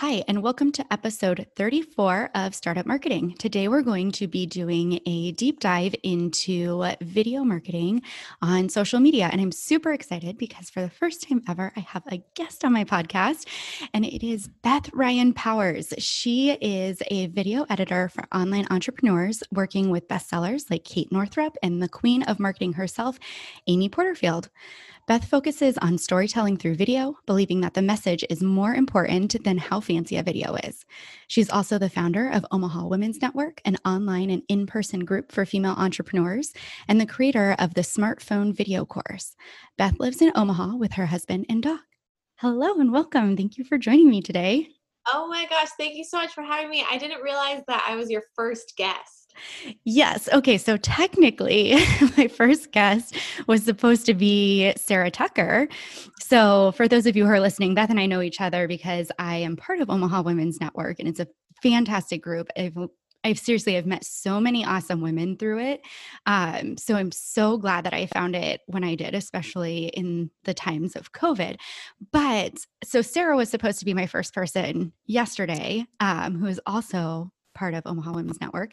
Hi, and welcome to episode 34 of Startup Marketing. Today, we're going to be doing a deep dive into video marketing on social media. And I'm super excited because for the first time ever, I have a guest on my podcast, and it is Beth Ryan Powers. She is a video editor for online entrepreneurs working with bestsellers like Kate Northrup and the queen of marketing herself, Amy Porterfield. Beth focuses on storytelling through video, believing that the message is more important than how fancy a video is. She's also the founder of Omaha Women's Network, an online and in person group for female entrepreneurs, and the creator of the Smartphone Video Course. Beth lives in Omaha with her husband and dog. Hello and welcome. Thank you for joining me today. Oh my gosh, thank you so much for having me. I didn't realize that I was your first guest. Yes. Okay. So technically, my first guest was supposed to be Sarah Tucker. So, for those of you who are listening, Beth and I know each other because I am part of Omaha Women's Network, and it's a fantastic group. I've I've seriously I've met so many awesome women through it. Um, so I'm so glad that I found it when I did, especially in the times of COVID. But so Sarah was supposed to be my first person yesterday, um, who is also part of Omaha Women's Network.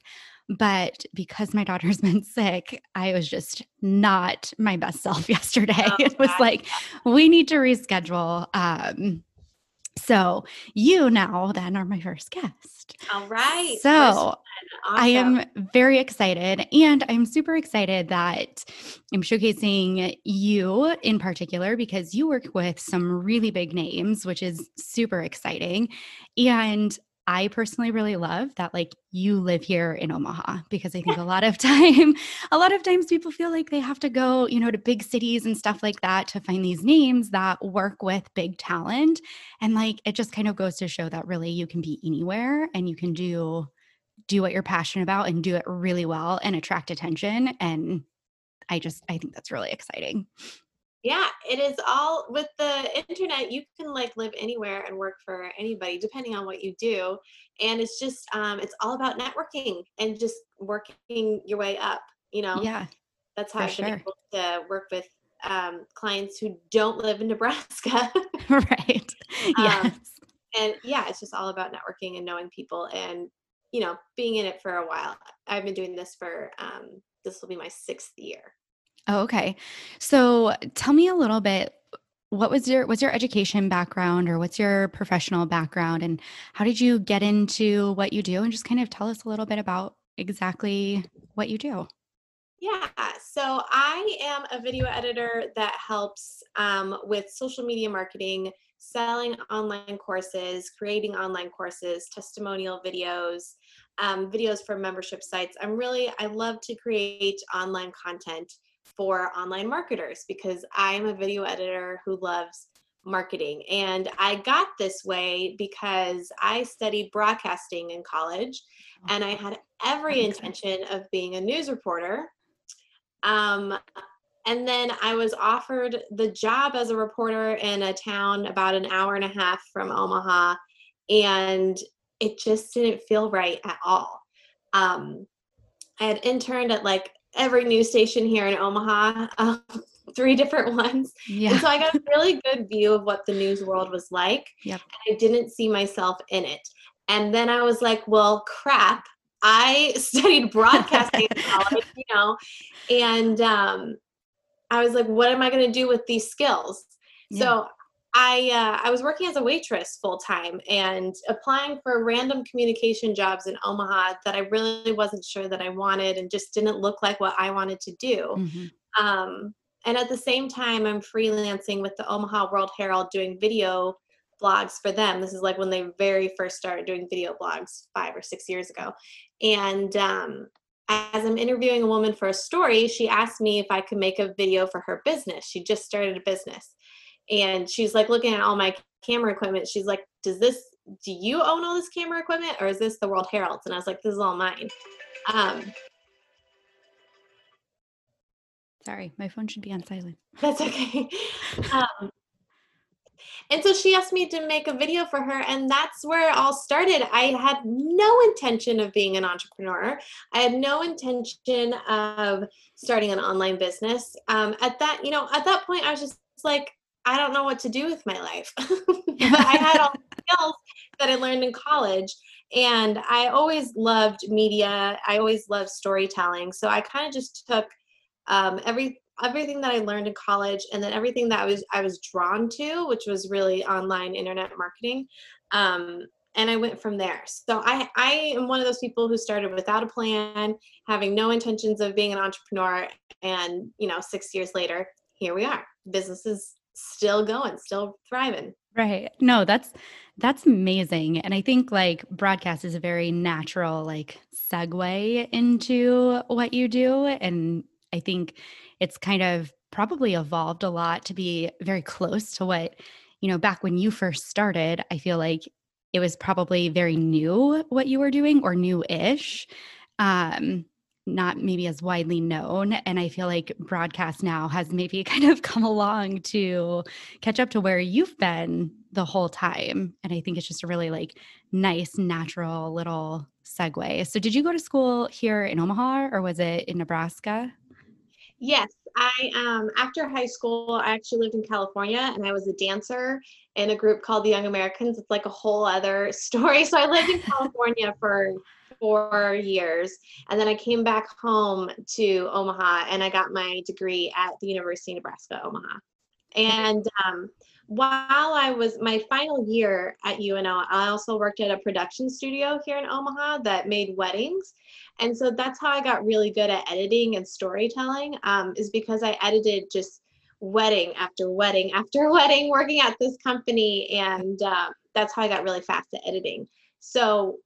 But because my daughter's been sick, I was just not my best self yesterday. Oh, it was like, we need to reschedule. Um, so you now then are my first guest. All right. So awesome. I am very excited. And I'm super excited that I'm showcasing you in particular because you work with some really big names, which is super exciting. And I personally really love that like you live here in Omaha because I think a lot of time a lot of times people feel like they have to go, you know, to big cities and stuff like that to find these names that work with big talent and like it just kind of goes to show that really you can be anywhere and you can do do what you're passionate about and do it really well and attract attention and I just I think that's really exciting yeah it is all with the internet you can like live anywhere and work for anybody depending on what you do and it's just um it's all about networking and just working your way up you know? Yeah. That's how i've sure. been able to work with um, clients who don't live in nebraska. Right. Yes. um, and yeah it's just all about networking and knowing people and you know being in it for a while. I've been doing this for um this will be my sixth year Oh, okay. So tell me a little bit what was your what's your education background or what's your professional background and how did you get into what you do? And just kind of tell us a little bit about exactly what you do. Yeah so i am a video editor that helps um, with social media marketing selling online courses creating online courses testimonial videos um, videos for membership sites. I'm really i love to create online content for online marketers because I'm a video editor who loves marketing. And I got this way because I studied broadcasting in college and I had every intention of being a news reporter. Um, and then I was offered the job as a reporter in a town about an hour and a half from Omaha, and it just didn't feel right at all. Um, I had interned at like every news station here in Omaha, um, three different ones. Yeah. And so I got a really good view of what the news world was like. Yep. And I didn't see myself in it. And then I was like, well, crap. I studied broadcasting in college, you know, and um, I was like, what am I going to do with these skills? Yeah. So I uh, I was working as a waitress full time and applying for random communication jobs in Omaha that I really wasn't sure that I wanted and just didn't look like what I wanted to do. Mm-hmm. Um, and at the same time, I'm freelancing with the Omaha World Herald doing video blogs for them. This is like when they very first started doing video blogs five or six years ago. And um, as I'm interviewing a woman for a story, she asked me if I could make a video for her business. She just started a business and she's like looking at all my camera equipment she's like does this do you own all this camera equipment or is this the world herald's and i was like this is all mine um sorry my phone should be on silent that's okay um and so she asked me to make a video for her, and that's where it all started. I had no intention of being an entrepreneur. I had no intention of starting an online business. Um, at that, you know, at that point, I was just like, I don't know what to do with my life. I had all the skills that I learned in college. And I always loved media. I always loved storytelling. So I kind of just took um, every everything that I learned in college and then everything that I was I was drawn to, which was really online internet marketing. Um, and I went from there. So I I am one of those people who started without a plan, having no intentions of being an entrepreneur, and you know, six years later, here we are. Business is still going, still thriving. Right. No, that's that's amazing. And I think like broadcast is a very natural like segue into what you do and I think it's kind of probably evolved a lot to be very close to what you know back when you first started i feel like it was probably very new what you were doing or new-ish um not maybe as widely known and i feel like broadcast now has maybe kind of come along to catch up to where you've been the whole time and i think it's just a really like nice natural little segue so did you go to school here in omaha or was it in nebraska Yes, I um after high school, I actually lived in California and I was a dancer in a group called the Young Americans. It's like a whole other story. So I lived in California for four years and then I came back home to Omaha and I got my degree at the University of Nebraska Omaha. And um, while I was my final year at UNO, I also worked at a production studio here in Omaha that made weddings. And so that's how I got really good at editing and storytelling, um, is because I edited just wedding after wedding after wedding working at this company. And uh, that's how I got really fast at editing. So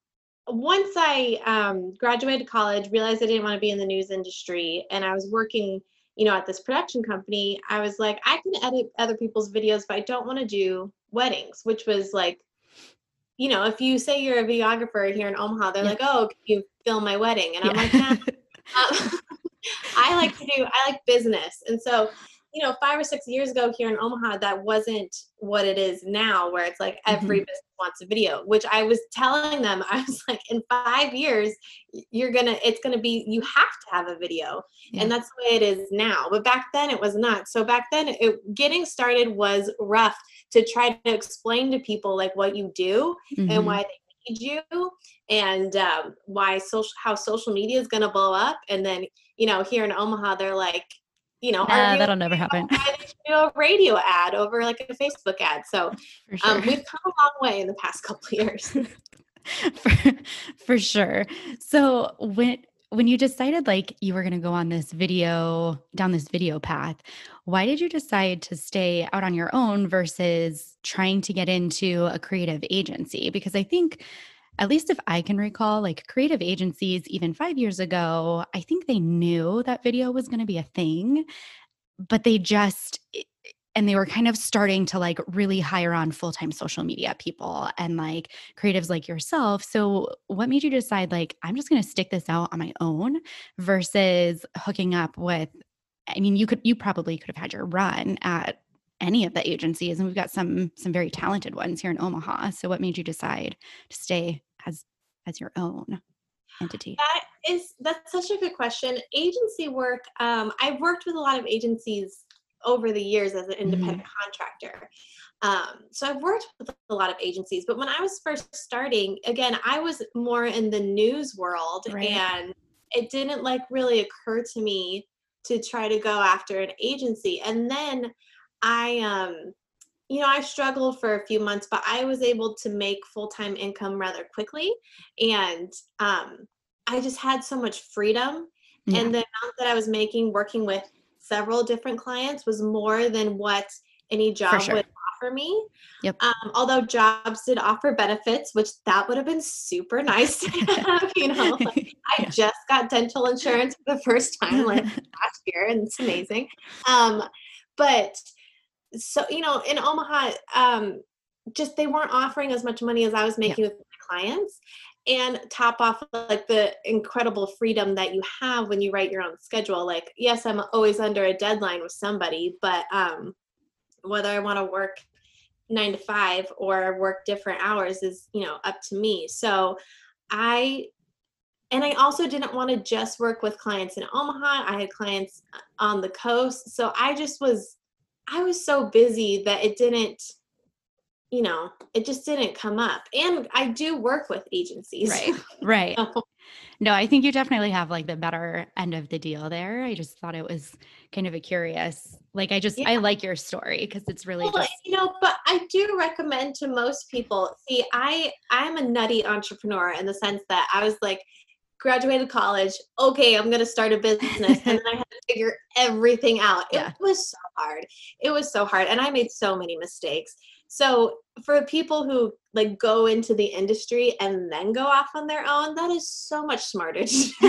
once I um, graduated college, realized I didn't want to be in the news industry, and I was working you know, at this production company, I was like, I can edit other people's videos, but I don't want to do weddings, which was like, you know, if you say you're a videographer here in Omaha, they're yeah. like, oh, can you film my wedding? And I'm like, nah. um, I like to do, I like business. And so you know, five or six years ago here in Omaha, that wasn't what it is now, where it's like every mm-hmm. business wants a video, which I was telling them, I was like, in five years, you're gonna, it's gonna be, you have to have a video. Yeah. And that's the way it is now. But back then it was not. So back then, it, getting started was rough to try to explain to people like what you do mm-hmm. and why they need you and um, why social, how social media is gonna blow up. And then, you know, here in Omaha, they're like, you know, uh, that'll never happen. do a radio ad over like a Facebook ad. So um, sure. um, we've come a long way in the past couple years. for, for sure. So when when you decided like you were going to go on this video down this video path, why did you decide to stay out on your own versus trying to get into a creative agency? Because I think at least if I can recall, like creative agencies, even five years ago, I think they knew that video was going to be a thing, but they just, eh, and they were kind of starting to like really hire on full-time social media people and like creatives like yourself. So what made you decide like i'm just going to stick this out on my own versus hooking up with i mean you could you probably could have had your run at any of the agencies and we've got some some very talented ones here in Omaha. So what made you decide to stay as as your own entity? That is that's such a good question. Agency work, um, I've worked with a lot of agencies over the years as an independent mm-hmm. contractor. Um, so I've worked with a lot of agencies, but when I was first starting, again, I was more in the news world right. and it didn't like really occur to me to try to go after an agency. And then I um you know, I struggled for a few months, but I was able to make full-time income rather quickly. And um, I just had so much freedom. Yeah. And the amount that I was making working with several different clients was more than what any job sure. would offer me. Yep. Um, although jobs did offer benefits, which that would have been super nice to have. You know, like, I just got dental insurance for the first time like last year, and it's amazing. Um, but so you know in omaha um just they weren't offering as much money as i was making yeah. with my clients and top off like the incredible freedom that you have when you write your own schedule. Like yes i'm always under a deadline with somebody but um whether i want to work nine to five or work different hours is you know up to me. So i and i also didn't want to just work with clients in omaha. I had clients uh, on the coast. So i just was I was so busy that it didn't you know, it just didn't come up. And I do work with agencies. Right. Right. No, I think you definitely have like the better end of the deal there. I just thought it was kind of a curious, like, I just, yeah. I like your story because it's really well, just, you know, but I do recommend to most people, see, I, I'm a nutty entrepreneur in the sense that I was like, graduated college. Okay, I'm going to start a business. and then I had to figure everything out. It yeah. was so hard. It was so hard. And I made so many mistakes. So for people who like go into the industry and then go off on their own, that is so much smarter.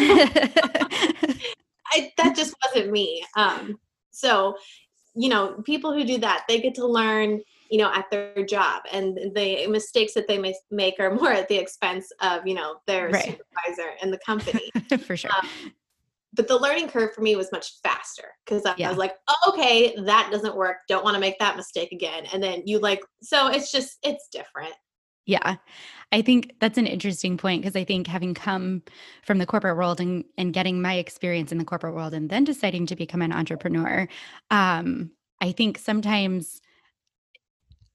I, that just wasn't me. Um, so, you know, people who do that, they get to learn, you know, at their job, and the mistakes that they may make are more at the expense of, you know, their right. supervisor and the company. For sure. Um, but the learning curve for me was much faster because I, yeah. I, was like, oh, okay, that doesn't work. Don't want to make that mistake again. And then you like, so it's just, it's different. Yeah. I think that's an interesting point because I think having come from the corporate world and, and getting my experience in the corporate world and then deciding to become an entrepreneur, um, I think sometimes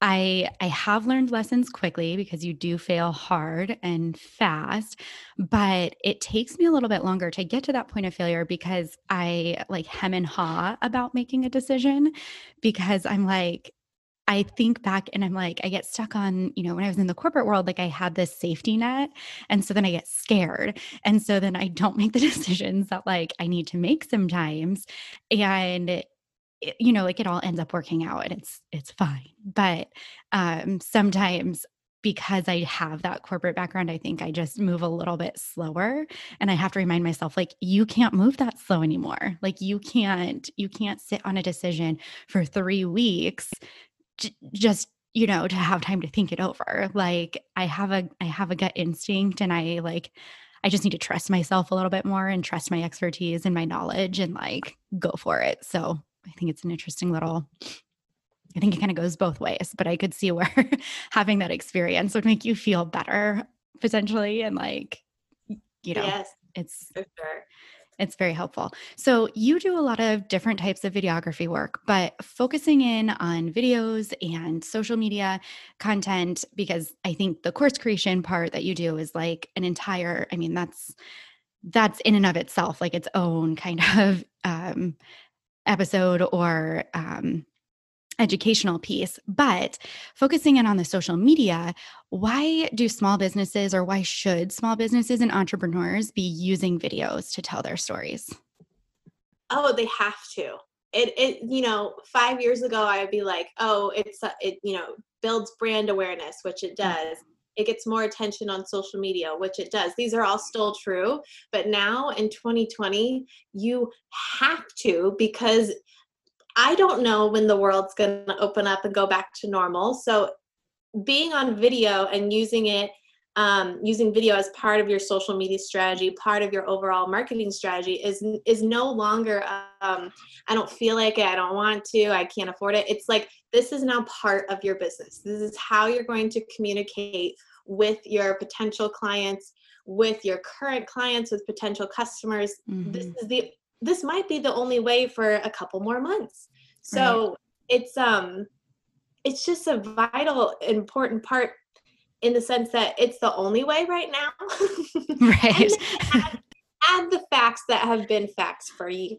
I I have learned lessons quickly because you do fail hard and fast, but it takes me a little bit longer to get to that point of failure because I like hem and haw about making a decision because I'm like I think back and I'm like, I get stuck on, you know, when I was in the corporate world, like I had this safety net. And so then I get scared. And so then I don't make the decisions that like I need to make sometimes. And it, you know like it all ends up working out and it's it's fine but um sometimes because I have that corporate background, I think I just move a little bit slower and I have to remind myself like you can't move that slow anymore. Like you can't you can't sit on a decision for 3 weeks j- just you know to have time to think it over. Like I have a I have a gut instinct and I like I just need to trust myself a little bit more and trust my expertise and my knowledge and like go for it. So I think it's an interesting little I think it kind of goes both ways, but I could see where having that experience would make you feel better potentially and like you know yes, it's for sure. It's very helpful. So, you do a lot of different types of videography work, but focusing in on videos and social media content, because I think the course creation part that you do is like an entire, I mean, that's that's in and of itself like its own kind of um, episode or um, educational piece, but focusing in on the social media, why do small businesses or why should small businesses and entrepreneurs be using videos to tell their stories? Oh, they have to. It, it you know, five years ago, I would be like, oh, it's, it, you know, builds brand awareness, which it does. It gets more attention on social media, which it does. These are all still true. But now in 2020, you have to because I don't know when the world's going to open up and go back to normal. So being on video and using it um, using video as part of your social media strategy, part of your overall marketing strategy is is no longer um, I don't feel like it, I don't want to, I can't afford it. It's like this is now part of your business. This is how you're going to communicate with your potential clients, with your current clients, with potential customers. Mm-hmm. This is the this might be the only way for a couple more months. So right. it's um it's just a vital important part in the sense that it's the only way right now. right. add, add, the facts that have been facts for you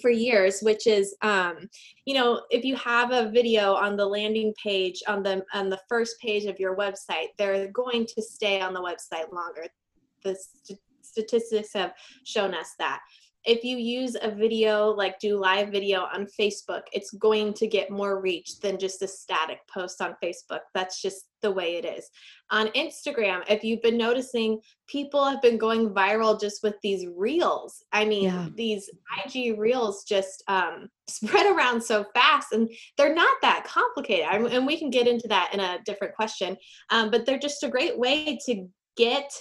for years which is um, you know if you have a video on the landing page on the on the first page of your website they're going to stay on the website longer the st- statistics have shown us that if you use a video like do live video on Facebook, it's going to get more reach than just a static post on Facebook. That's just the way it is. On Instagram, if you've been noticing, people have been going viral just with these reels. I mean, yeah. these IG reels just um, spread around so fast and they're not that complicated. and we can get into that in a different question, um, but they're just a great way to get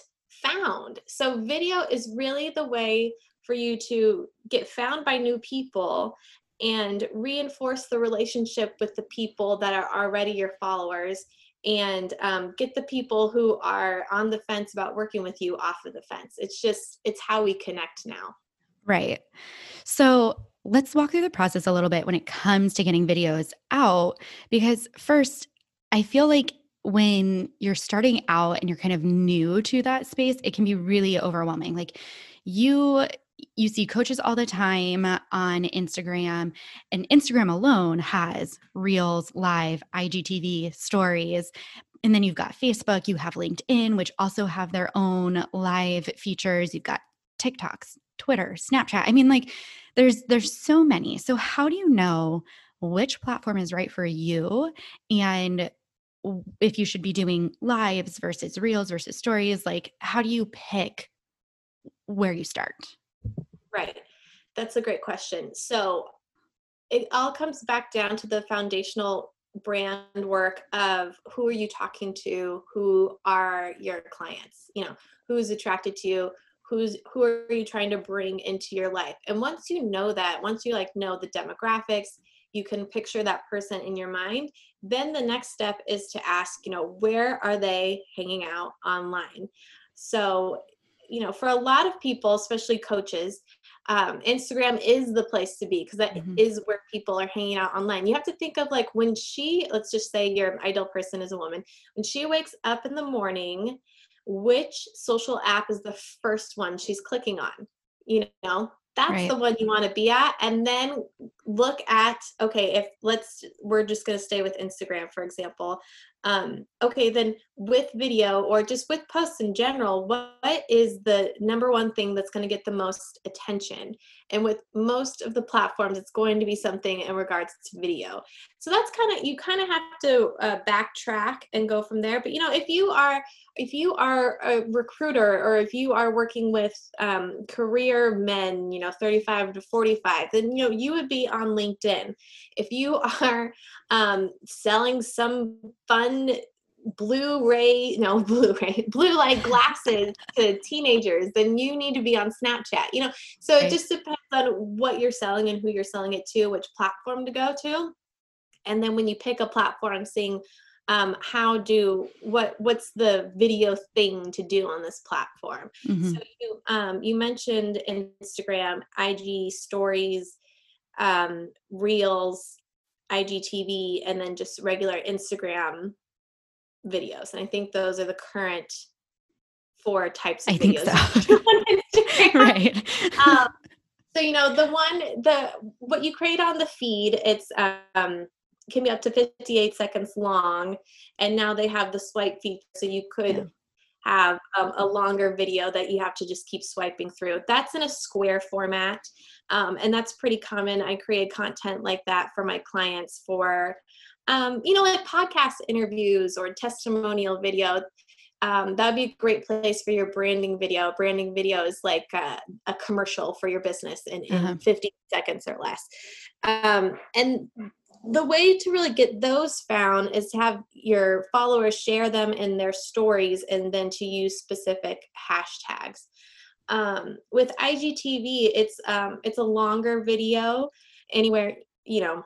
found. So, video is really the way for you to get found by new people and reinforce the relationship with the people that are already your followers and um, get the people who are on the fence about working with you off of the fence. It's just it's how we connect now. Right. So let's walk through the process a little bit when it comes to getting videos out because first i feel like when you're starting out and you're kind of new to that space, it can be really overwhelming. Like you you see coaches all the time on Instagram, and Instagram alone has reels, live, IGTV, stories. And then you've got Facebook, you have LinkedIn, which also have their own live features. You've got TikToks, Twitter, Snapchat. I mean, like there's there's so many. So how do you know which platform is right for you and if you should be doing lives versus reels versus stories like how do you pick where you start right. That's a great question. So it all comes back down to the foundational brand work of who are you talking to? Who are your clients? You know who's attracted to you? Who's who are you trying to bring into your life? And once you know that once you like know the demographics you can picture that person in your mind then the next step is to ask you know where are they hanging out online? So you know for a lot of people especially coaches um, instagram is the place to be because that mm-hmm. is where people are hanging out online you have to think of like when she let's just say your ideal person is a woman when she wakes up in the morning which social app is the first one she's clicking on you know that's right. the one you want to be at and then look at okay if let's we're just going to stay with instagram for example um, okay then with video or just with posts in general what is the number one thing that's going to get the most attention? And with most of the platforms it's going to be something in regards to video. So that's kind of you kind of have to uh, backtrack and go from there but you know if you are if you are a recruiter or if you are working with um, career men you know 35 to 45 then you know you would be on linkedin. If you are um, selling some fun Blu-ray, no Blu-ray, blue light glasses to teenagers, then you need to be on Snapchat. You know, so it just depends on what you're selling and who you're selling it to, which platform to go to. And then when you pick a platform, seeing um, how do what what's the video thing to do on this platform. Mm-hmm. So you um, you mentioned Instagram, IG stories, um, reels, IGTV, and then just regular Instagram videos. And I think those are the current four types of I videos. So. right. Um, so you know the one the what you create on the feed it's um can be up to 58 seconds long and now they have the swipe feature so you could yeah. Have um, a longer video that you have to just keep swiping through that's in a square format um, and that's pretty common i create content like that for my clients for um, you know, like podcast interviews or testimonial video. Um, that would be a great place for your branding video. Branding video is like a, a commercial for your business in, in uh-huh. 50 seconds or less. Um, and the way to really get those found is to have your followers share them in their stories and then to use specific hashtags. Um, with IGTV, it's um, it's a longer video, anywhere you know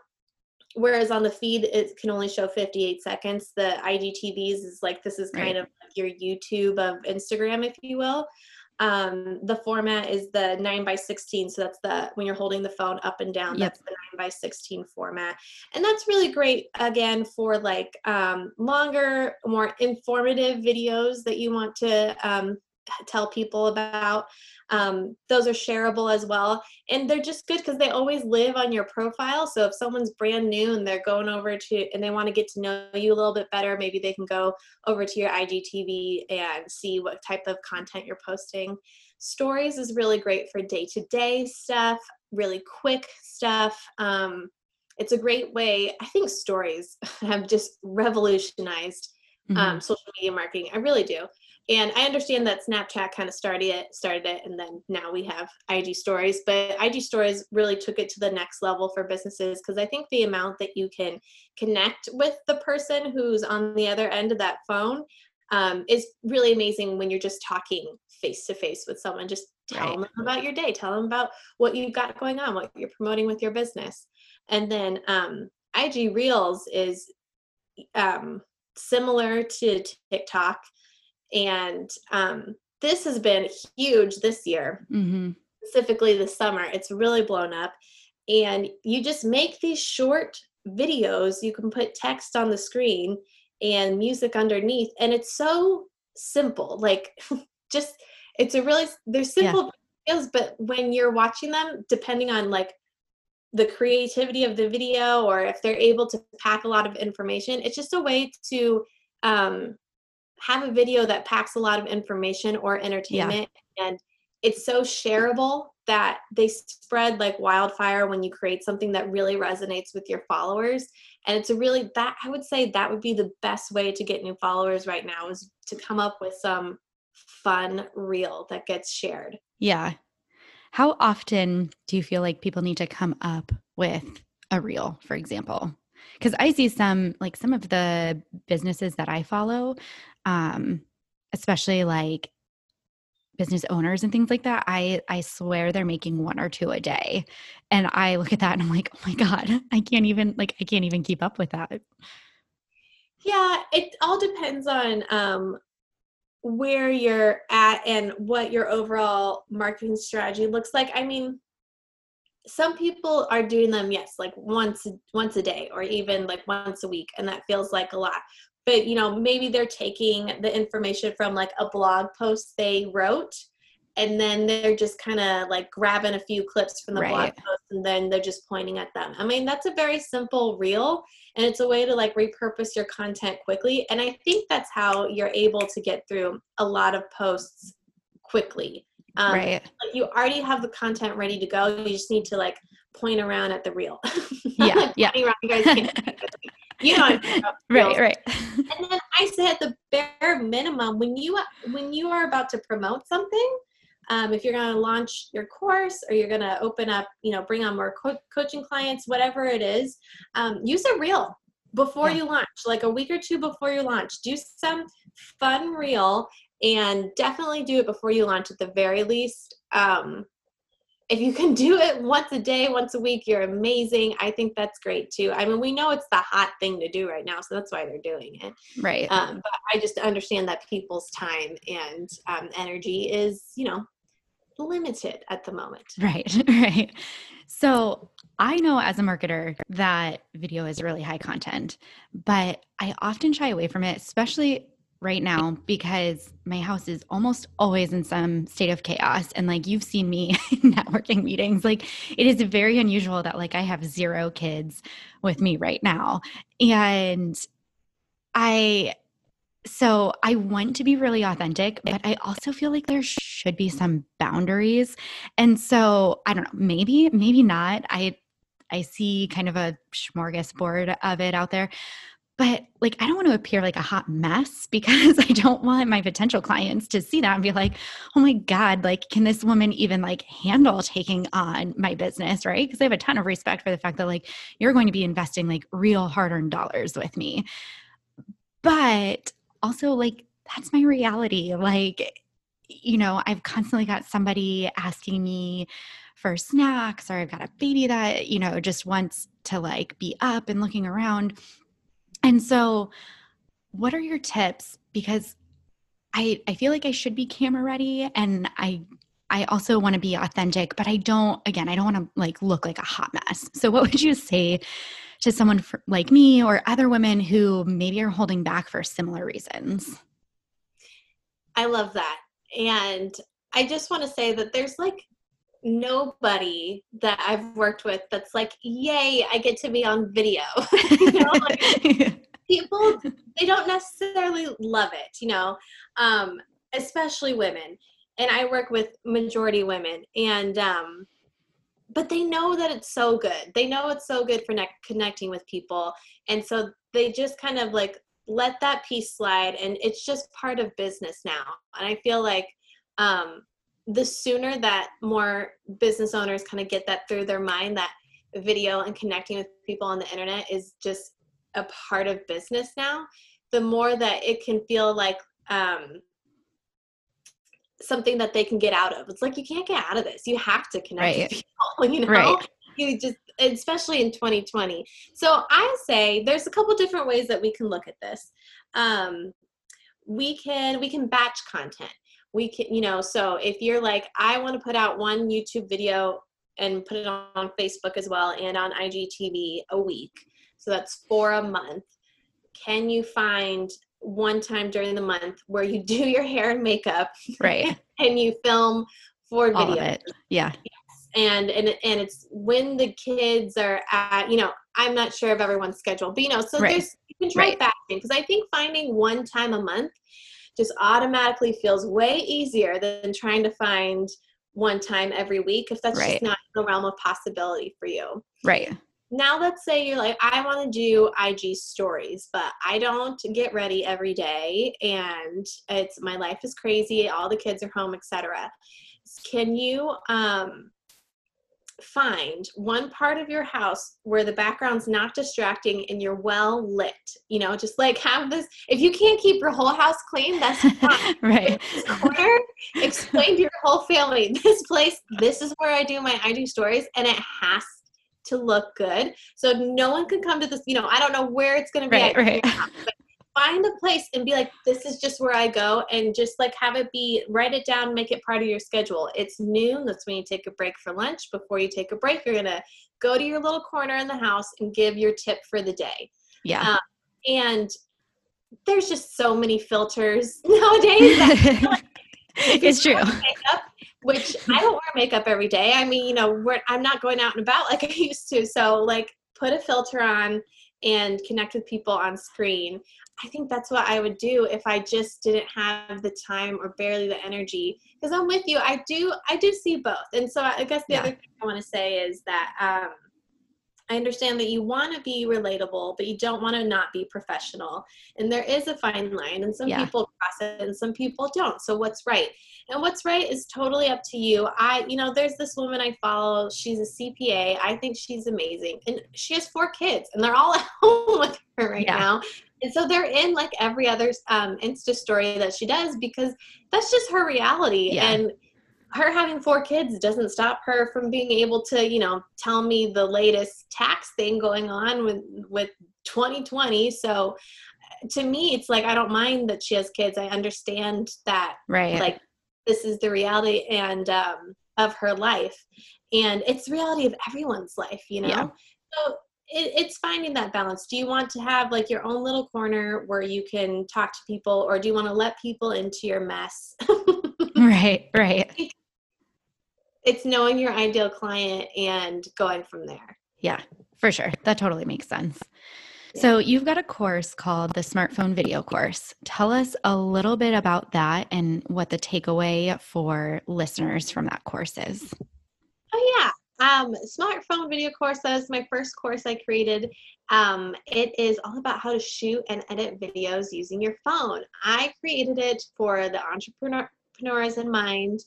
whereas on the feed it can only show 58 seconds the igtvs is like this is kind right. of like your youtube of instagram if you will um, the format is the 9 by 16 so that's the when you're holding the phone up and down yep. that's the 9 by 16 format and that's really great again for like um, longer more informative videos that you want to um, tell people about um, those are shareable as well. And they're just good because they always live on your profile. So if someone's brand new and they're going over to and they want to get to know you a little bit better maybe they can go over to your igtv and see what type of content you're posting. Stories is really great for day-to-day stuff really quick stuff. Um, it's a great way i think stories have just revolutionized um, mm-hmm. social media marketing. I really do and i understand that snapchat kind of started it started it and then now we have ig stories but ig stories really took it to the next level for businesses because i think the amount that you can connect with the person who's on the other end of that phone um, is really amazing when you're just talking face to face with someone just tell right. them about your day tell them about what you've got going on what you're promoting with your business and then um, ig reels is um, similar to tiktok and um, this has been huge this year mm-hmm. specifically this summer it's really blown up and you just make these short videos you can put text on the screen and music underneath and it's so simple like just it's a really they're simple yeah. videos but when you're watching them depending on like the creativity of the video or if they're able to pack a lot of information it's just a way to um, have a video that packs a lot of information or entertainment yeah. and it's so shareable that they spread like wildfire when you create something that really resonates with your followers and it's a really that i would say that would be the best way to get new followers right now is to come up with some fun reel that gets shared. Yeah. How often do you feel like people need to come up with a reel for example? Because i see some like some of the businesses that i follow um especially like business owners and things like that i i swear they're making one or two a day. And i look at that and i'm like oh my god i can't even like i can't even keep up with that. Yeah it all depends on um where you're at and what your overall marketing strategy looks like. I mean some people are doing them yes like once once a day or even like once a week and that feels like a lot but you know maybe they're taking the information from like a blog post they wrote and then they're just kind of like grabbing a few clips from the right. blog post and then they're just pointing at them. I mean that's a very simple reel and it's a way to like repurpose your content quickly and i think that's how you're able to get through a lot of posts quickly. Um, right. like you already have the content ready to go you just need to like point around at the reel. Yeah yeah you guys can't you know right right. And then i say at the bare minimum. When you when you are about to promote something um, if you're going to launch your course or you're going to open up you know bring on more co- coaching clients whatever it is um, use a reel before yeah. you launch like a week or two before you launch. Do some fun reel and definitely do it before you launch at the very least um, if you can do it once a day, once a week, you're amazing. I think that's great too. I mean, we know it's the hot thing to do right now, so that's why they're doing it. Right. Um, but I just understand that people's time and um, energy is, you know, limited at the moment. Right. Right. So I know as a marketer that video is really high content, but I often shy away from it, especially right now because my house is almost always in some state of chaos. And like you've seen me in networking meetings. Like it is very unusual that like I have zero kids with me right now. And I so I want to be really authentic but I also feel like there should be some boundaries. And so I don't know maybe maybe not. I I see kind of a smorgasbord of it out there but like i don't want to appear like a hot mess because i don't want my potential clients to see that and be like oh my god like can this woman even like handle taking on my business? Right? Because i have a ton of respect for the fact that like you're going to be investing like real hard-earned dollars with me. But also like that's my reality. Like you know i've constantly got somebody asking me for snacks or i've got a baby that you know just wants to like be up and looking around and so, what are your tips? Because I I feel like I should be camera ready, and I I also want to be authentic, but I don't. Again, I don't want to like look like a hot mess. So, what would you say to someone for, like me or other women who maybe are holding back for similar reasons? I love that, and I just want to say that there's like nobody that I've worked with that's like, yay, I get to be on video. you know, like, people they don't necessarily love it, you know, um, especially women. And I work with majority women, and um, but they know that it's so good. They know it's so good for ne- connecting with people, and so they just kind of like let that piece slide, and it's just part of business now. And I feel like um, the sooner that more business owners kind of get that through their mind that video and connecting with people on the internet is just a part of business now the more that it can feel like um, something that they can get out of. It's like you can't get out of this. You have to connect right. with people you know? Right. you just especially in 2020 so i say there's a couple different ways that we can look at this. Um, we can we can batch content we can you know so if you're like i want to put out one youtube video and put it on facebook as well and on igtv a week so that's four a month. Can you find one time during the month where you do your hair and makeup? Right. And you film for video it. Yeah. And and and it's when the kids are at you know i'm not sure of everyone's schedule but you know so Right. there's you can try Right. batching because i think finding one time a month just automatically feels way easier than trying to find one time every week if that's Right. just not in the realm of possibility for you. Right. Now let's say you're like i want to do ig stories but i don't get ready every day and it's my life is crazy all the kids are home etc can you um find one part of your house where the background's not distracting and you're well lit you know just like have this if you can't keep your whole house clean that's fine right corner, explain to your whole family this place, this is where I do my IG stories, and it has to look good. So no one can come to this, you know, I don't know where it's gonna be. Right, at right. but Find a place and be like, this is just where I go, and just like have it be, write it down, make it part of your schedule. It's noon, that's when you take a break for lunch. Before you take a break, you're gonna go to your little corner in the house and give your tip for the day. Yeah. Um, and there's just so many filters nowadays that it's true. makeup which i don't wear makeup every day. I mean you know we're, i'm not going out and about like i used to. So like put a filter on and connect with people on screen i think that's what i would do if i just didn't have the time or barely the energy because i'm with you i do i do see both and so i guess the Yeah. other thing i want to say is that um I understand that you want to be relatable, but you don't want to not be professional. And there is a fine line, and some Yeah. people cross it and some people don't. So, what's right? And what's right is totally up to you. I, you know, there's this woman I follow. She's a CPA. I think she's amazing. And she has four kids, and they're all at home with her right Yeah. now. And so they're in like every other um, Insta story that she does because that's just her reality. Yeah. And her having four kids doesn't stop her from being able to, you know, tell me the latest tax thing going on with with 2020. So to me, it's like I don't mind that she has kids. I understand that right like this is the reality and um, of her life, and it's the reality of everyone's life, you know. Yeah. So it, it's finding that balance. Do you want to have like your own little corner where you can talk to people, or do you want to let people into your mess? right right it's knowing your ideal client and going from there. Yeah, for sure. That totally makes sense. So, you've got a course called the Smartphone Video Course. Tell us a little bit about that and what the takeaway for listeners from that course is. Oh yeah. Um, smartphone video course. That was my first course I created. Um, it is all about how to shoot and edit videos using your phone. I created it for the entrepreneur- entrepreneurs in mind.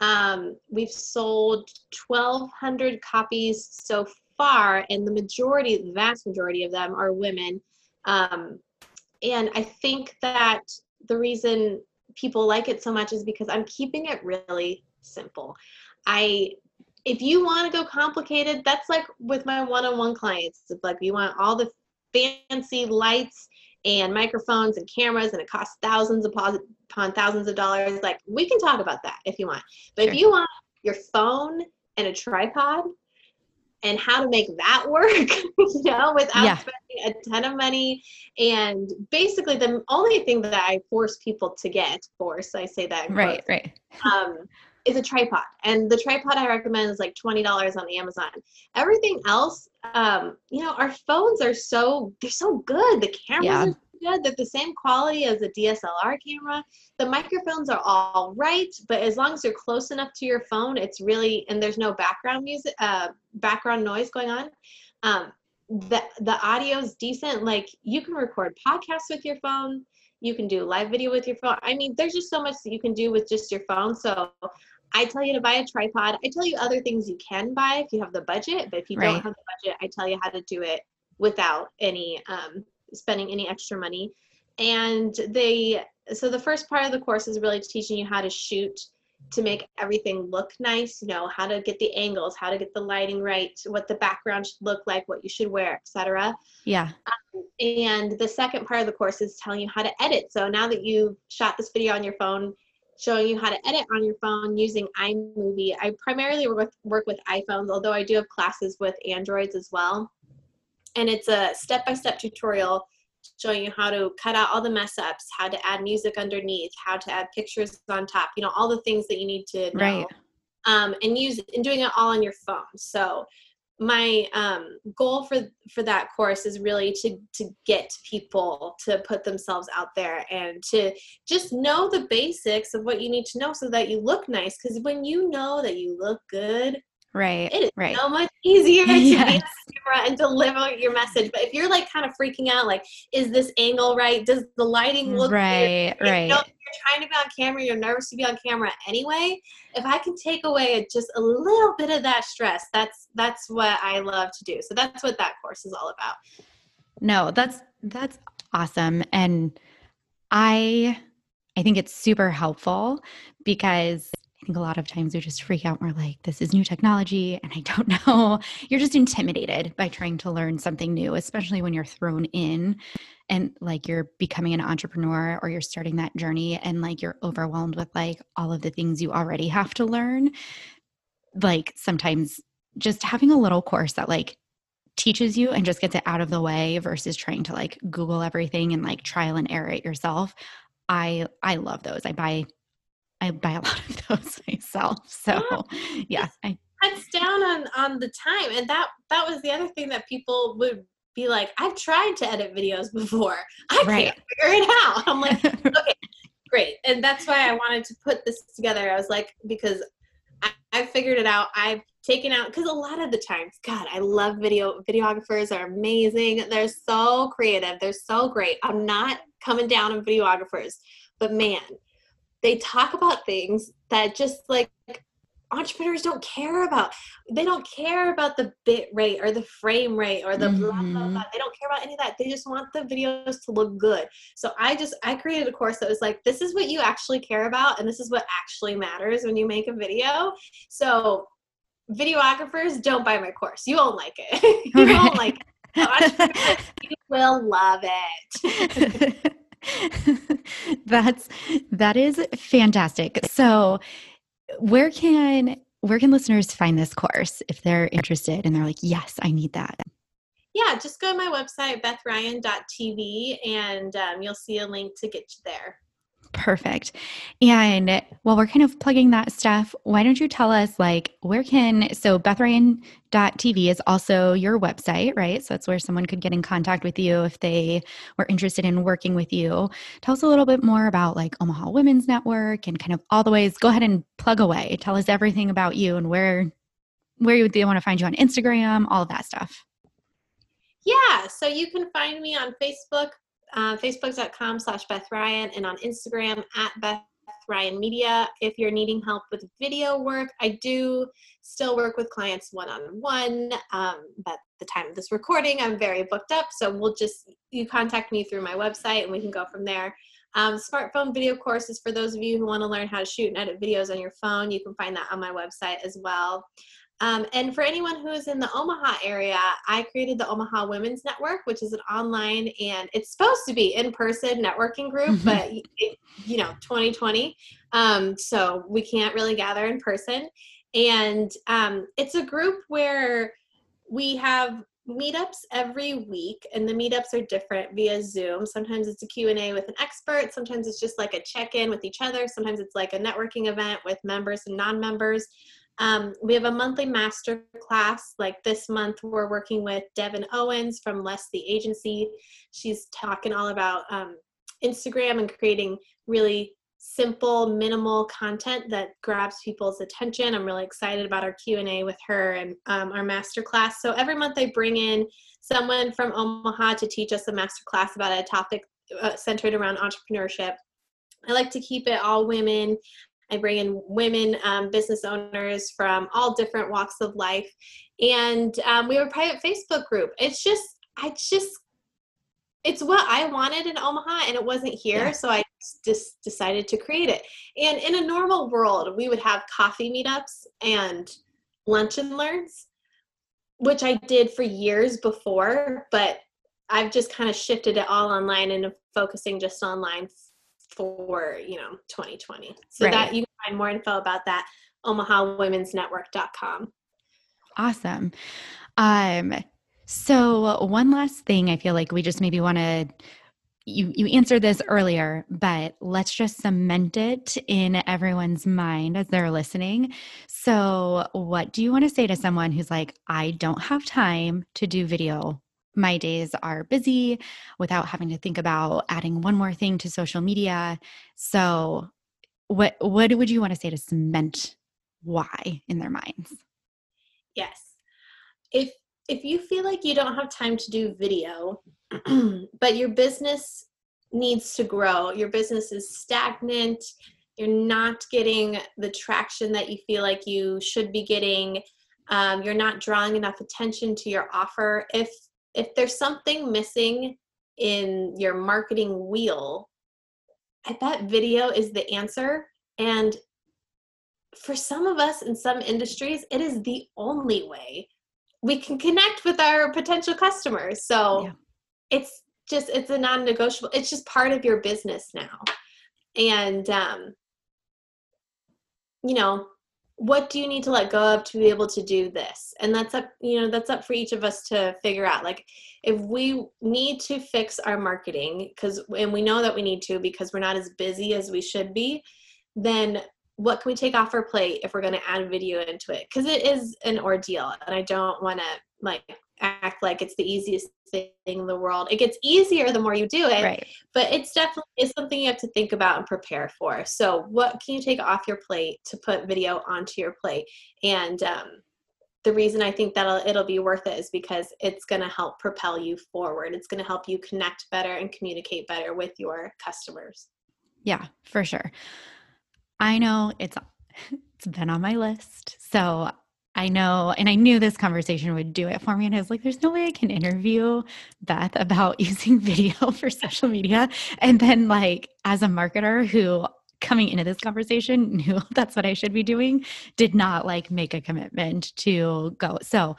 Um, we've sold 1,200 copies so far, and the majority, the vast majority of them are women. Um, and I think that the reason people like it so much is because I'm keeping it really simple. I if you want to go complicated, that's like with my one-on-one clients. It's like you want all the fancy lights and microphones and cameras, and it costs thousands upon, thousands of dollars. Like we can talk about that if you want. But Sure. if you want your phone and a tripod and how to make that work, you know, without Yeah. spending a ton of money. And basically, the only thing that I force people to get, force, I say that Right, quotes, right. um, is a tripod. And the tripod I recommend is like $20 on Amazon. Everything else, um, you know, our phones are so, they're so good. The cameras Yeah. are good. They're the same quality as a DSLR camera. The microphones are all right, but as long as you're close enough to your phone, it's really, and there's no background music, uh, background noise going on. Um, the, the audio is decent. Like you can record podcasts with your phone you can do live video with your phone. I mean, there's just so much that you can do with just your phone. So I tell you to buy a tripod. I tell you other things you can buy if you have the budget, but if you Right. don't have the budget, I tell you how to do it without any um, spending any extra money. And they, so the first part of the course is really teaching you how to shoot to make everything look nice, you know, how to get the angles, how to get the lighting right, what the background should look like, what you should wear, etc. Yeah. And the second part of the course is telling you how to edit. So now that you've shot this video on your phone, showing you how to edit on your phone using iMovie. I primarily work with, work with iPhones, although I do have classes with Androids as well. And it's a step-by-step tutorial showing you how to cut out all the mess ups, how to add music underneath, how to add pictures on top, you know, all the things that you need to know. Right. Um, and use and doing it all on your phone. So my um, goal for for that course is really to to get people to put themselves out there and to just know the basics of what you need to know so that you look nice. Because when you know that you look good Right. it is right. so much easier to Yes. be on camera and deliver your message but if you're like kind of freaking out like is this angle right does the lighting mm, look weird? right. you Right. know, you're trying to be on camera, you're nervous to be on camera anyway. If I can take away just a little bit of that stress, that's that's what I love to do. So that's what that course is all about. No, that's that's awesome and I I think it's super helpful because I think a lot of times we just freak out we're like this is new technology and I don't know. You're just intimidated by trying to learn something new, especially when you're thrown in and like you're becoming an entrepreneur or you're starting that journey and like you're overwhelmed with like all of the things you already have to learn. Like sometimes just having a little course that like teaches you and just gets it out of the way versus trying to like google everything and like trial and error it yourself i i love those i buy i buy a lot of those myself so yeah. I, Cuts down on on the time, and that that was the other thing that people would be like, I've tried to edit videos before. I Right. can't figure it out. I'm like, okay, great. And that's why i wanted to put this together. I was like because i, I figured it out. I've taken out because a lot of the times god i love video videographers are amazing. They're so creative. They're so great. I'm not coming down on videographers but man they talk about things that just like entrepreneurs don't care about they don't care about the bit rate or the frame rate or the blah blah Mhm. blah they don't care about any of that they just want the videos to look good so I just I created a course that was like, this is what you actually care about, and this is what actually matters when you make a video. So videographers don't buy my course. You won't like it. you won't like it. You will love it. that's that is fantastic so where can where can listeners find this course if they're interested and they're like yes i need that Yeah, just go to my website, bethryan.tv, and um, you'll see a link to get you there. Perfect. And while we're kind of plugging that stuff, why don't you tell us like where can so bethryan.tv is also your website, right? So that's where someone could get in contact with you if they were interested in working with you. Tell us a little bit more about like Omaha Women's Network and kind of all the ways. Go ahead and plug away. Tell us everything about you and where where you they want to find you on Instagram, all of that stuff. Yeah, so you can find me on Facebook, uh, facebook.com slash Beth Ryan, and on Instagram at Beth Ryan Media. If you're needing help with video work, I do still work with clients one on one. But the time of this recording, I'm very booked up. So we'll just, you contact me through my website and we can go from there. Um, smartphone video courses for those of you who want to learn how to shoot and edit videos on your phone. You can find that on my website as well. Um, and for anyone who is in the Omaha area, I created the Omaha Women's Network, which is an online and it's supposed to be in person networking group, Mhm. but it, you know, 2020. Um, so we can't really gather in person. And um, it's a group where we have meetups every week and the meetups are different via zoom sometimes it's a q&a with an expert sometimes it's just like a check-in with each other sometimes it's like a networking event with members and non-members um, we have a monthly master class. Like this month, we're working with Devin Owens from Less the Agency. She's talking all about um, Instagram and creating really simple, minimal content that grabs people's attention. I'm really excited about our Q&A with her and um, our master class. So every month, I bring in someone from Omaha to teach us a master class about a topic uh, centered around entrepreneurship. I like to keep it all women. I bring in women um, business owners from all different walks of life. And um, we have a private Facebook group. It's just, I just, it's what I wanted in Omaha and it wasn't here. Yeah. So I just decided to create it. And in a normal world, we would have coffee meetups and lunch and learns, which I did for years before, but I've just kind of shifted it all online and focusing just online for you know 2020 so Right. that you can find more info about that omahawomensnetwork.com Awesome. Um, So, one last thing I feel like we just maybe want to you you answered this earlier, but let's just cement it in everyone's mind as they're listening. So, what do you want to say to someone who's like, I don't have time to do video? My days are busy without having to think about adding one more thing to social media. So, what what would you want to say to cement why in their minds? Yes. If if you feel like you don't have time to do video, but your business needs to grow, your business is stagnant, you're not getting the traction that you feel like you should be getting, um, you're not drawing enough attention to your offer. If if there's something missing in your marketing wheel, I bet video is the answer. And for some of us in some industries, it is the only way we can connect with our potential customers. So yeah. it's just it's a non-negotiable. It's just part of your business now. And um you know, what do you need to let go of to be able to do this? And that's up, you know, that's up for each of us to figure out. Like if we need to fix our marketing cuz and we know that we need to because we're not as busy as we should be, then what can we take off our plate if we're going to add video into it because it is an ordeal and i don't want to like act like it's the easiest thing in the world. It gets easier the more you do it right. but it's definitely is something you have to think about and prepare for. So what can you take off your plate to put video onto your plate? And um, the reason i think that it'll be worth it is because it's going to help propel you forward. It's going to help you connect better and communicate better with your customers. Yeah for sure. I know it's it's been on my list. So I know, and I knew this conversation would do it for me. And I was like, there's no way I can interview Beth about using video for social media. And then, like, as a marketer who coming into this conversation knew that's what I should be doing, did not like make a commitment to go. So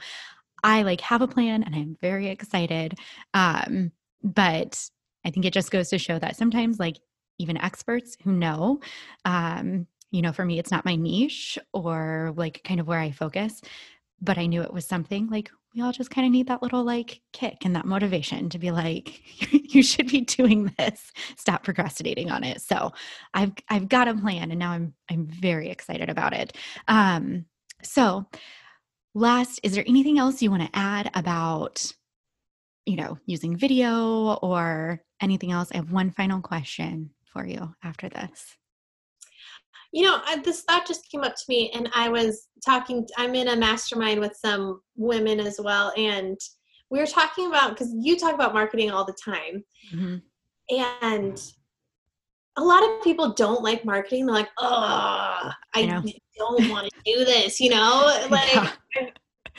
I like have a plan and I'm very excited. Um, but I think it just goes to show that sometimes like even experts who know um, you know for me it's not my niche or like kind of where i focus but i knew it was something like we all just kind of need that little like kick and that motivation to be like you should be doing this. Stop procrastinating on it. So i've i've got a plan and now i'm i'm very excited about it. Um so last is there anything else you want to add about you know using video or anything else? I have one final question for you after this? You know, I, this thought just came up to me, and I was talking. I'm in a mastermind with some women as well, and we were talking about because you talk about marketing all the time, mm-hmm. and a lot of people don't like marketing. They're like, "Oh, I, I don't want to do this," you know, like. Yeah.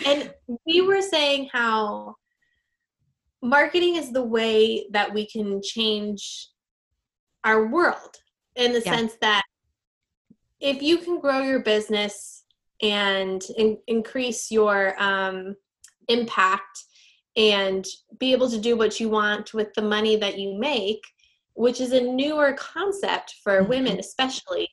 And we were saying how marketing is the way that we can change our world in the yeah. sense that if you can grow your business and in- increase your um, impact and be able to do what you want with the money that you make, which is a newer concept for mm-hmm. women, especially.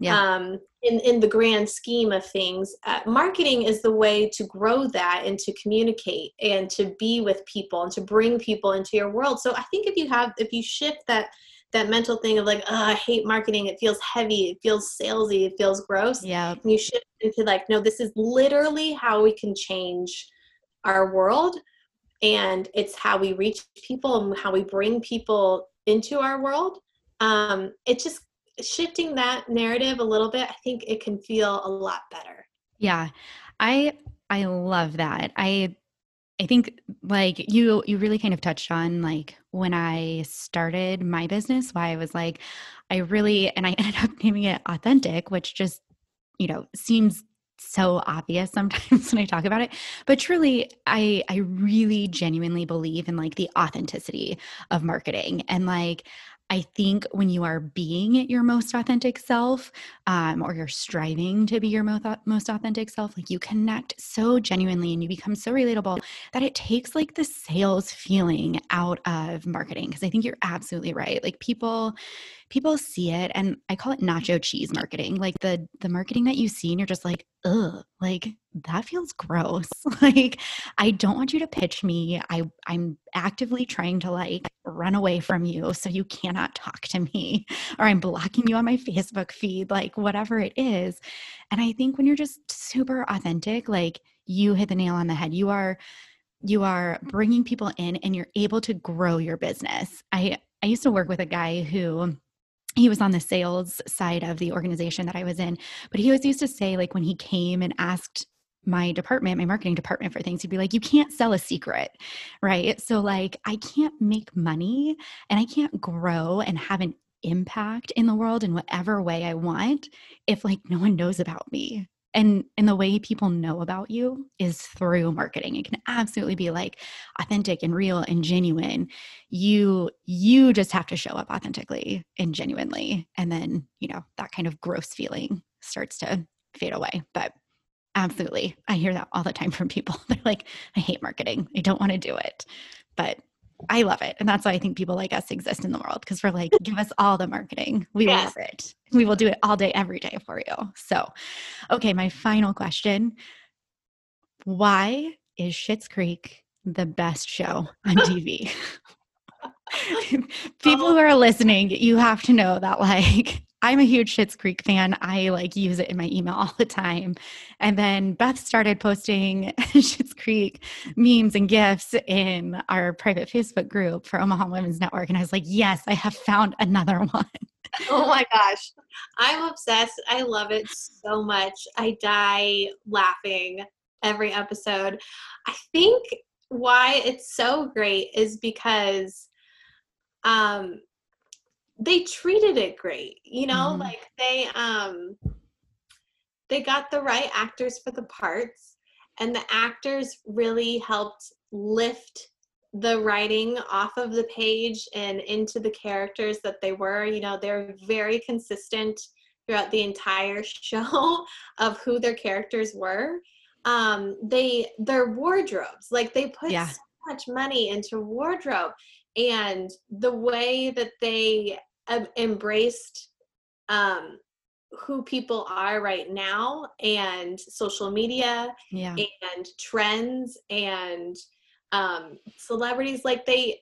Yeah. Um, in, in the grand scheme of things, uh, marketing is the way to grow that and to communicate and to be with people and to bring people into your world. So I think if you have, if you shift that that mental thing of like, oh, I hate marketing. It feels heavy. It feels salesy. It feels gross. Yeah. And you shift into like, no, this is literally how we can change our world. And it's how we reach people and how we bring people into our world. Um, it's just shifting that narrative a little bit. I think it can feel a lot better. Yeah. I I love that. I I think like you you really kind of touched on like when I started my business why I was like I really and I ended up naming it authentic which just you know seems so obvious sometimes when I talk about it. But truly I I really genuinely believe in like the authenticity of marketing. And like I think when you are being your most authentic self, um, or you're striving to be your most, most authentic self, like you connect so genuinely and you become so relatable that it takes like the sales feeling out of marketing. Cause I think you're absolutely right. Like people people see it and I call it nacho cheese marketing. Like the the marketing that you see and you're just like, ugh, like that feels gross. like I don't want you to pitch me. I I'm actively trying to like run away from you so you cannot talk to me or I'm blocking you on my Facebook feed, like whatever it is. And I think when you're just super authentic, like you hit the nail on the head. You are you are bringing people in and you're able to grow your business. I I used to work with a guy who he was on the sales side of the organization that I was in, but he was used to say like when he came and asked my department, my marketing department for things, he'd be like, You can't sell a secret, right? So, like, I can't make money and I can't grow and have an impact in the world in whatever way I want if like no one knows about me and and the way people know about you is through marketing. It can absolutely be like authentic and real and genuine. You you just have to show up authentically and genuinely and then you know that kind of gross feeling starts to fade away. But absolutely i hear that all the time from people. They're like i hate marketing. I don't want to do it. But I love it. And that's why I think people like us exist in the world because we're like, give us all the marketing. We yes. love it. We will do it all day, every day for you. So, okay, my final question Why is Schitt's Creek the best show on TV? Oh. people who are listening, you have to know that, like, I'm a huge Schitt's Creek fan. I like use it in my email all the time. And then Beth started posting Schitt's Creek memes and gifs in our private Facebook group for Omaha Women's Network. And I was like, yes, I have found another one. oh my gosh. I'm obsessed. I love it so much. I die laughing every episode. I think why it's so great is because um they treated it great you know mm-hmm. like they um they got the right actors for the parts and the actors really helped lift the writing off of the page and into the characters that they were you know they're very consistent throughout the entire show of who their characters were um they their wardrobes like they put yeah. so much money into wardrobe and the way that they embraced um, who people are right now and social media yeah. and trends and um, celebrities like they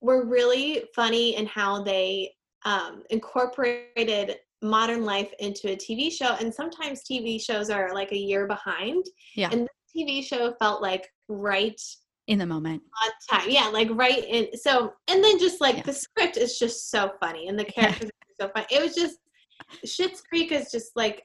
were really funny in how they um, incorporated modern life into a TV show and sometimes TV shows are like a year behind yeah and the TV show felt like right in the moment on time yeah like right in so and then just like yeah. the script is just so funny and the characters yeah. are so funny it was just Schitt's Creek is just like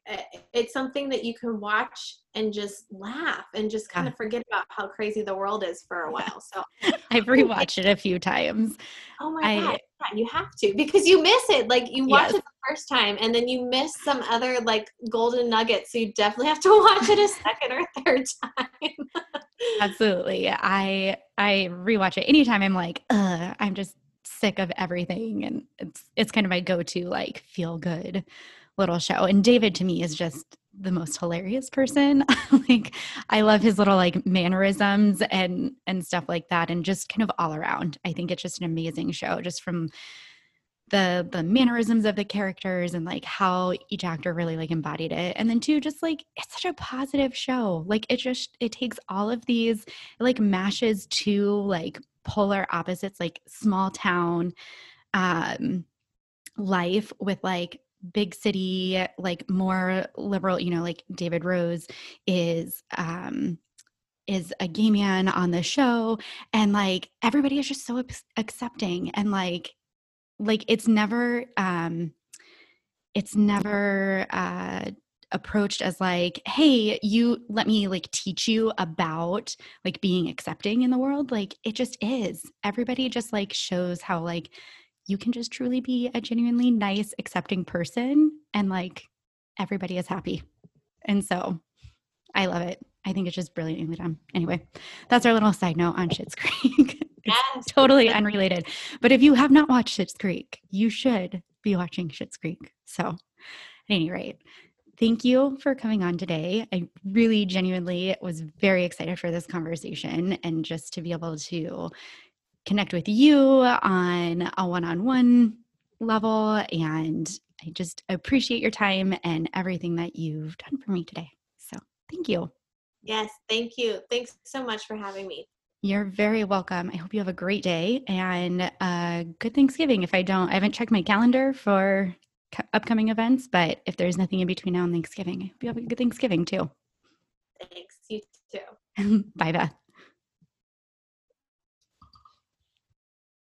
it's something that you can watch and just laugh and just kind yeah. of forget about how crazy the world is for a while. So I've rewatched it a few times. Oh my I, god, you have to because you miss it. Like you watch yes. it the first time and then you miss some other like golden nuggets. So you definitely have to watch it a second or third time. Absolutely. I I rewatch it anytime I'm like, uh, I'm just sick of everything and it's it's kind of my go-to like feel good little show and david to me is just the most hilarious person. Like i love his little like mannerisms and and stuff like that and just kind of all around. I think it's just an amazing show just from the the mannerisms of the characters and like how each actor really like embodied it. And then too just like it's such a positive show. Like it just it takes all of these like mashes to like polar opposites like small town um life with like big city like more liberal you know like david rose is um is a gay man on the show and like everybody is just so accepting and like like it's never um it's never uh approached as like hey you let me like teach you about like being accepting in the world. Like it just is. Everybody just like shows how like you can just truly be a genuinely nice accepting person and like everybody is happy. And so i love it. I think it's just brilliantly done anyway that's our little side note on Schitt's Creek. Yes. totally unrelated. But if you have not watched Schitt's Creek you should be watching Schitt's Creek. So at any rate thank you for coming on today. I really genuinely was very excited for this conversation and just to be able to connect with you on a one on one level. And I just appreciate your time and everything that you've done for me today. So thank you. Yes, thank you. Thanks so much for having me. You're very welcome. I hope you have a great day and uh, good Thanksgiving. If I don't, I haven't checked my calendar for upcoming events, but if there's nothing in between now and Thanksgiving, I hope you have a good Thanksgiving too. Thanks. You too. Bye, Beth.